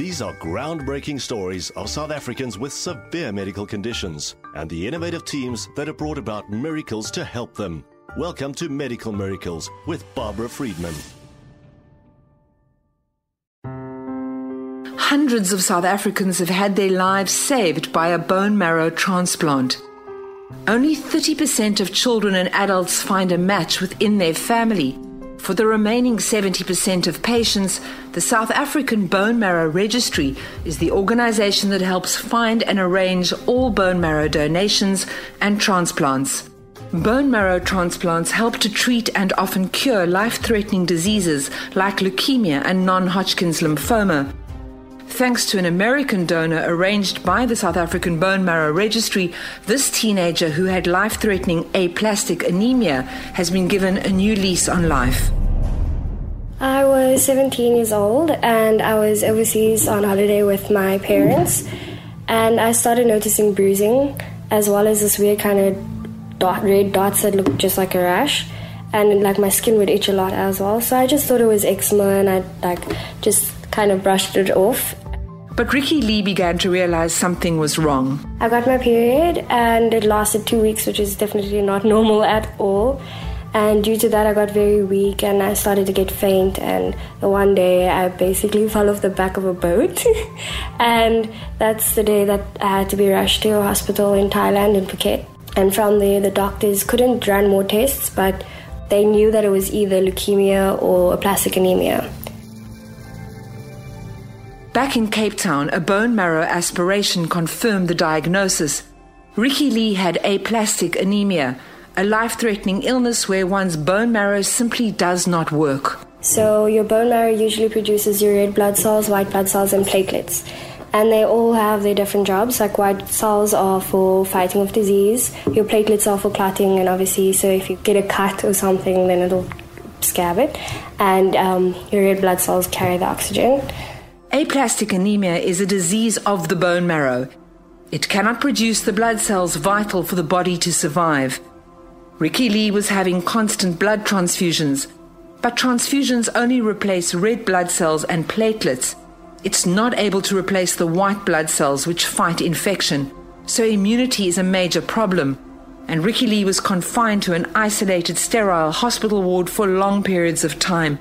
These are groundbreaking stories of South Africans with severe medical conditions and the innovative teams that have brought about miracles to help them. Welcome to Medical Miracles with Barbara Friedman. Hundreds of South Africans have had their lives saved by a bone marrow transplant. Only 30% of children and adults find a match within their family. For the remaining 70% of patients, the South African Bone Marrow Registry is the organization that helps find and arrange all bone marrow donations and transplants. Bone marrow transplants help to treat and often cure life threatening diseases like leukemia and non Hodgkin's lymphoma. Thanks to an American donor arranged by the South African Bone Marrow Registry, this teenager who had life threatening aplastic anemia has been given a new lease on life. I was 17 years old and I was overseas on holiday with my parents, and I started noticing bruising as well as this weird kind of dot, red dots that looked just like a rash. And like my skin would itch a lot as well, so I just thought it was eczema, and I like just kind of brushed it off but Ricky Lee began to realize something was wrong. I got my period and it lasted two weeks, which is definitely not normal at all. And due to that, I got very weak and I started to get faint. And one day, I basically fell off the back of a boat. and that's the day that I had to be rushed to a hospital in Thailand, in Phuket. And from there, the doctors couldn't run more tests, but they knew that it was either leukemia or aplastic anemia. Back in Cape Town, a bone marrow aspiration confirmed the diagnosis. Ricky Lee had aplastic anemia, a life threatening illness where one's bone marrow simply does not work. So, your bone marrow usually produces your red blood cells, white blood cells, and platelets. And they all have their different jobs. Like white cells are for fighting off disease, your platelets are for clotting, and obviously, so if you get a cut or something, then it'll scab it. And um, your red blood cells carry the oxygen. Aplastic anemia is a disease of the bone marrow. It cannot produce the blood cells vital for the body to survive. Ricky Lee was having constant blood transfusions, but transfusions only replace red blood cells and platelets. It's not able to replace the white blood cells which fight infection, so immunity is a major problem. And Ricky Lee was confined to an isolated, sterile hospital ward for long periods of time.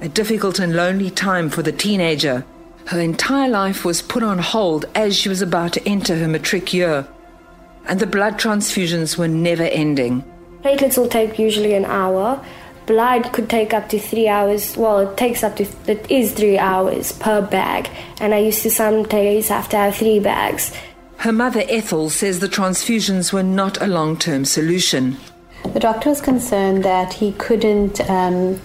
A difficult and lonely time for the teenager. Her entire life was put on hold as she was about to enter her matric year, and the blood transfusions were never ending. Platelets will take usually an hour. Blood could take up to three hours. Well, it takes up to, it is three hours per bag. And I used to some days have to have three bags. Her mother, Ethel, says the transfusions were not a long term solution. The doctor was concerned that he couldn't um,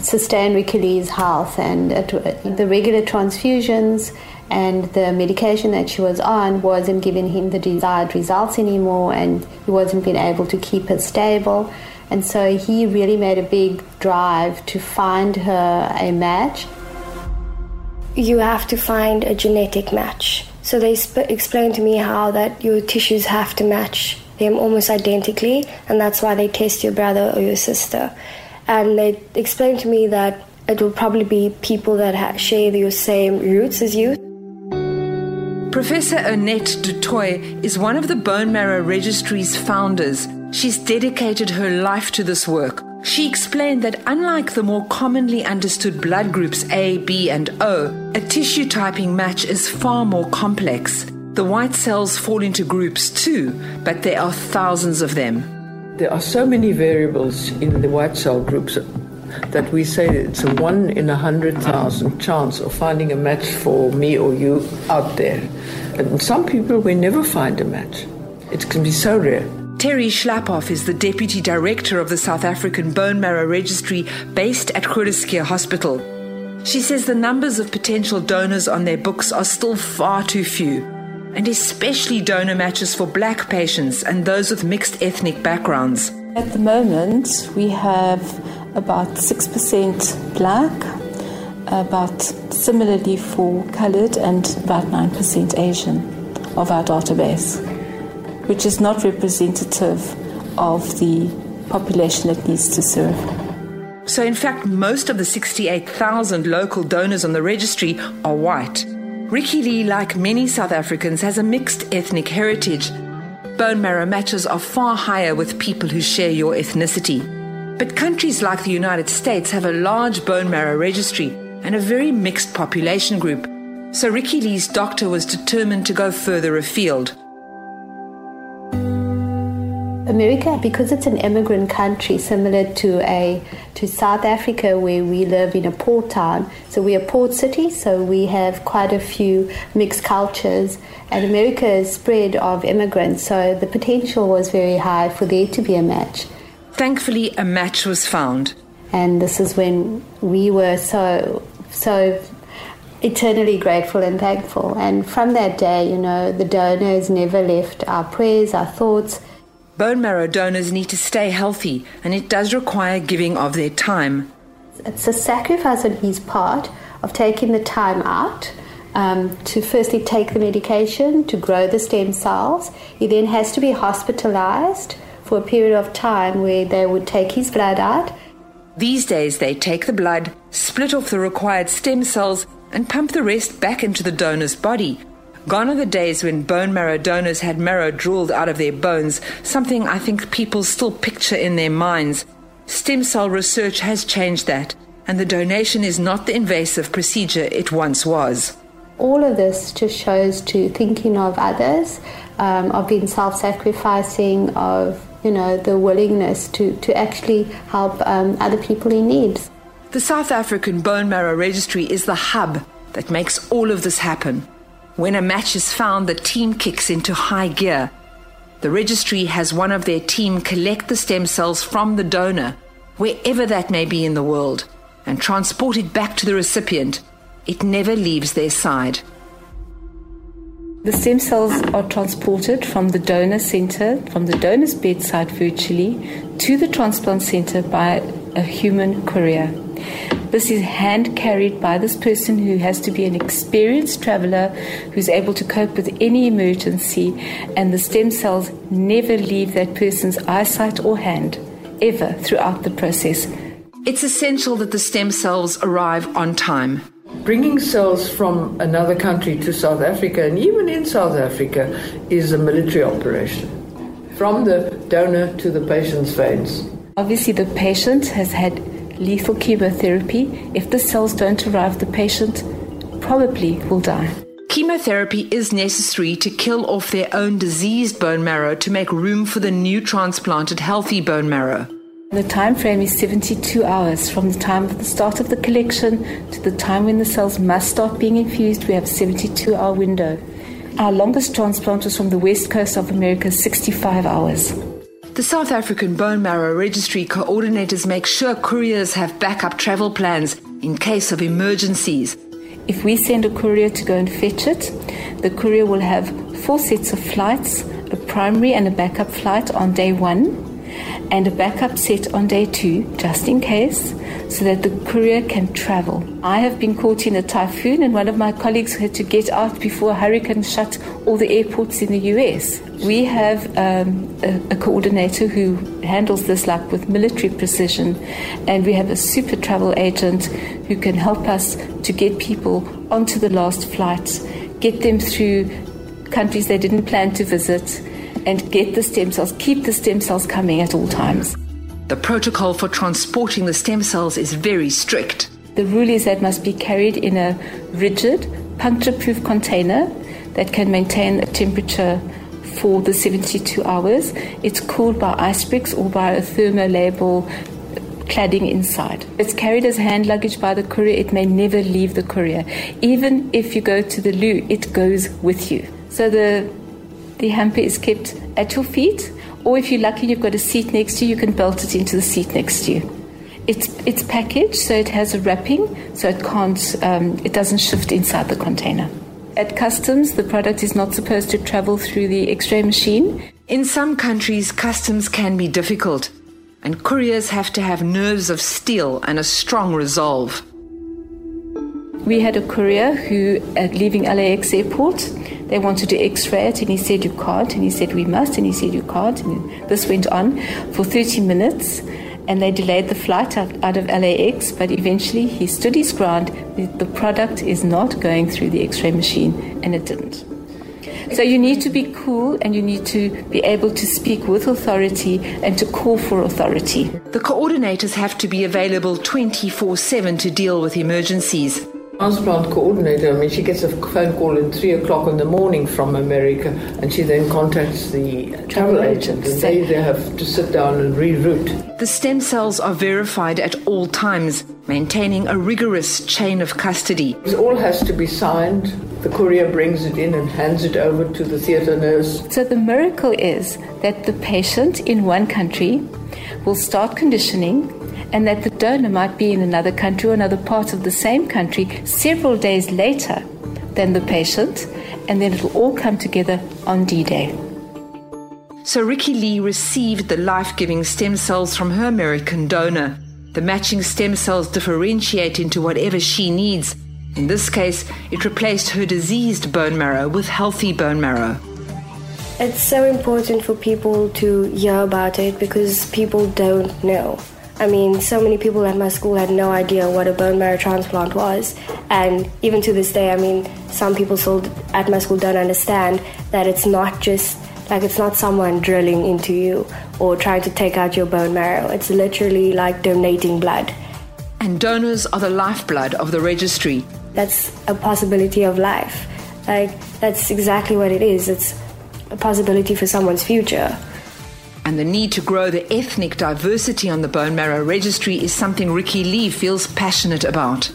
sustain Ricky Lee's health and the regular transfusions and the medication that she was on wasn't giving him the desired results anymore and he wasn't being able to keep her stable. And so he really made a big drive to find her a match. You have to find a genetic match. So they sp- explained to me how that your tissues have to match them almost identically and that's why they test your brother or your sister. And they explained to me that it will probably be people that ha- share your same roots as you. Professor Annette du Toit is one of the Bone Marrow Registry's founders. She's dedicated her life to this work. She explained that unlike the more commonly understood blood groups A, B, and O, a tissue typing match is far more complex. The white cells fall into groups too, but there are thousands of them. There are so many variables in the white cell groups that we say it's a one in a hundred thousand chance of finding a match for me or you out there. And some people we never find a match. It can be so rare. Terry Schlapoff is the Deputy Director of the South African Bone Marrow Registry based at Groote Hospital. She says the numbers of potential donors on their books are still far too few and especially donor matches for black patients and those with mixed ethnic backgrounds. At the moment, we have about 6% black, about similarly for colored, and about 9% Asian of our database, which is not representative of the population it needs to serve. So, in fact, most of the 68,000 local donors on the registry are white. Ricky Lee, like many South Africans, has a mixed ethnic heritage. Bone marrow matches are far higher with people who share your ethnicity. But countries like the United States have a large bone marrow registry and a very mixed population group. So Ricky Lee's doctor was determined to go further afield. America, because it's an immigrant country, similar to a to South Africa, where we live in a port town. So we're a port city, so we have quite a few mixed cultures. And America is spread of immigrants, so the potential was very high for there to be a match. Thankfully, a match was found. And this is when we were so so eternally grateful and thankful. And from that day, you know, the donors never left our prayers, our thoughts Bone marrow donors need to stay healthy, and it does require giving of their time. It's a sacrifice on his part of taking the time out um, to firstly take the medication to grow the stem cells. He then has to be hospitalized for a period of time where they would take his blood out. These days, they take the blood, split off the required stem cells, and pump the rest back into the donor's body Gone are the days when bone marrow donors had marrow drooled out of their bones, something I think people still picture in their minds. Stem cell research has changed that, and the donation is not the invasive procedure it once was. All of this just shows to thinking of others, um, of being self-sacrificing, of you know the willingness to, to actually help um, other people in need. The South African Bone Marrow Registry is the hub that makes all of this happen. When a match is found, the team kicks into high gear. The registry has one of their team collect the stem cells from the donor, wherever that may be in the world, and transport it back to the recipient. It never leaves their side. The stem cells are transported from the donor center, from the donor's bedside virtually, to the transplant center by a human courier. This is hand carried by this person who has to be an experienced traveler who's able to cope with any emergency, and the stem cells never leave that person's eyesight or hand ever throughout the process. It's essential that the stem cells arrive on time. Bringing cells from another country to South Africa, and even in South Africa, is a military operation. From the donor to the patient's veins. Obviously, the patient has had lethal chemotherapy. If the cells don't arrive, the patient probably will die. Chemotherapy is necessary to kill off their own diseased bone marrow to make room for the new transplanted healthy bone marrow. The time frame is 72 hours from the time of the start of the collection to the time when the cells must start being infused. We have a 72 hour window. Our longest transplant was from the west coast of America, 65 hours. The South African Bone Marrow Registry coordinators make sure couriers have backup travel plans in case of emergencies. If we send a courier to go and fetch it, the courier will have four sets of flights a primary and a backup flight on day one, and a backup set on day two, just in case, so that the courier can travel. I have been caught in a typhoon, and one of my colleagues had to get out before a hurricane shut all the airports in the US. We have um, a, a, coordinator who handles this like with military precision, and we have a super travel agent who can help us to get people onto the last flight, get them through countries they didn't plan to visit and get the stem cells, keep the stem cells coming at all times. The protocol for transporting the stem cells is very strict. The rule is that must be carried in a rigid, puncture proof container that can maintain a temperature for the 72 hours. It's cooled by ice bricks or by a thermolabel uh, cladding inside. It's carried as hand luggage by the courier. It may never leave the courier. Even if you go to the loo, it goes with you. So the the hamper is kept at your feet, or if you're lucky you've got a seat next to you, you can belt it into the seat next to you. It's, it's packaged, so it has a wrapping, so it can't, um, it doesn't shift inside the container. At customs, the product is not supposed to travel through the X-ray machine. In some countries, customs can be difficult, and couriers have to have nerves of steel and a strong resolve. We had a courier who, at leaving LAX airport, they wanted to x-ray it and he said you can't and he said we must and he said you can't and this went on for 30 minutes and they delayed the flight out, of LAX, but eventually he stood his ground. The, the product is not going through the x ray machine, and it didn't. So you need to be cool and you need to be able to speak with authority and to call for authority. The coordinators have to be available 24 7 to deal with emergencies. Transplant coordinator, I mean, she gets a phone call at 3 o'clock in the morning from America and she then contacts the travel agent and they, they have to sit down and reroute. The stem cells are verified at all times, maintaining a rigorous chain of custody. It all has to be signed. The courier brings it in and hands it over to the theatre nurse. So the miracle is that the patient in one country will start conditioning and that the donor might be in another country or another part of the same country several days later than the patient, and then it'll all come together on D Day. So Ricky Lee received the life giving stem cells from her American donor. The matching stem cells differentiate into whatever she needs. In this case, it replaced her diseased bone marrow with healthy bone marrow. It's so important for people to hear about it because people don't know. I mean, so many people at my school had no idea what a bone marrow transplant was. And even to this day, I mean, some people still at my school don't understand that it's not just like it's not someone drilling into you or trying to take out your bone marrow. It's literally like donating blood. And donors are the lifeblood of the registry. That's a possibility of life. Like, that's exactly what it is. It's a possibility for someone's future. And the need to grow the ethnic diversity on the bone marrow registry is something Ricky Lee feels passionate about.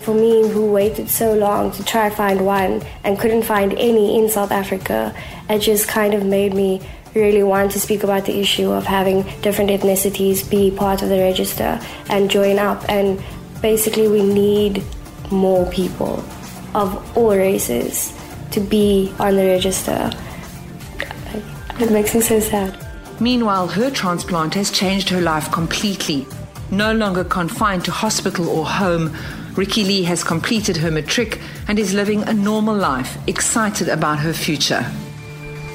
For me, who waited so long to try find one and couldn't find any in South Africa, it just kind of made me really want to speak about the issue of having different ethnicities be part of the register and join up. And basically, we need more people of all races to be on the register. It makes me so sad. Meanwhile, her transplant has changed her life completely. No longer confined to hospital or home, Ricky Lee has completed her matric and is living a normal life, excited about her future.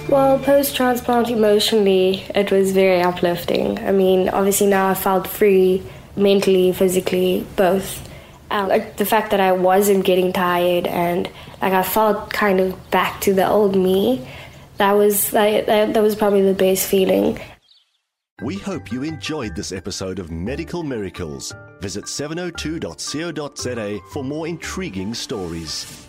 Well, post transplant emotionally, it was very uplifting. I mean, obviously now I felt free mentally, physically, both. Um, like the fact that I wasn't getting tired and like I felt kind of back to the old me. That was that, that was probably the best feeling. We hope you enjoyed this episode of Medical Miracles. Visit 702.co.za for more intriguing stories.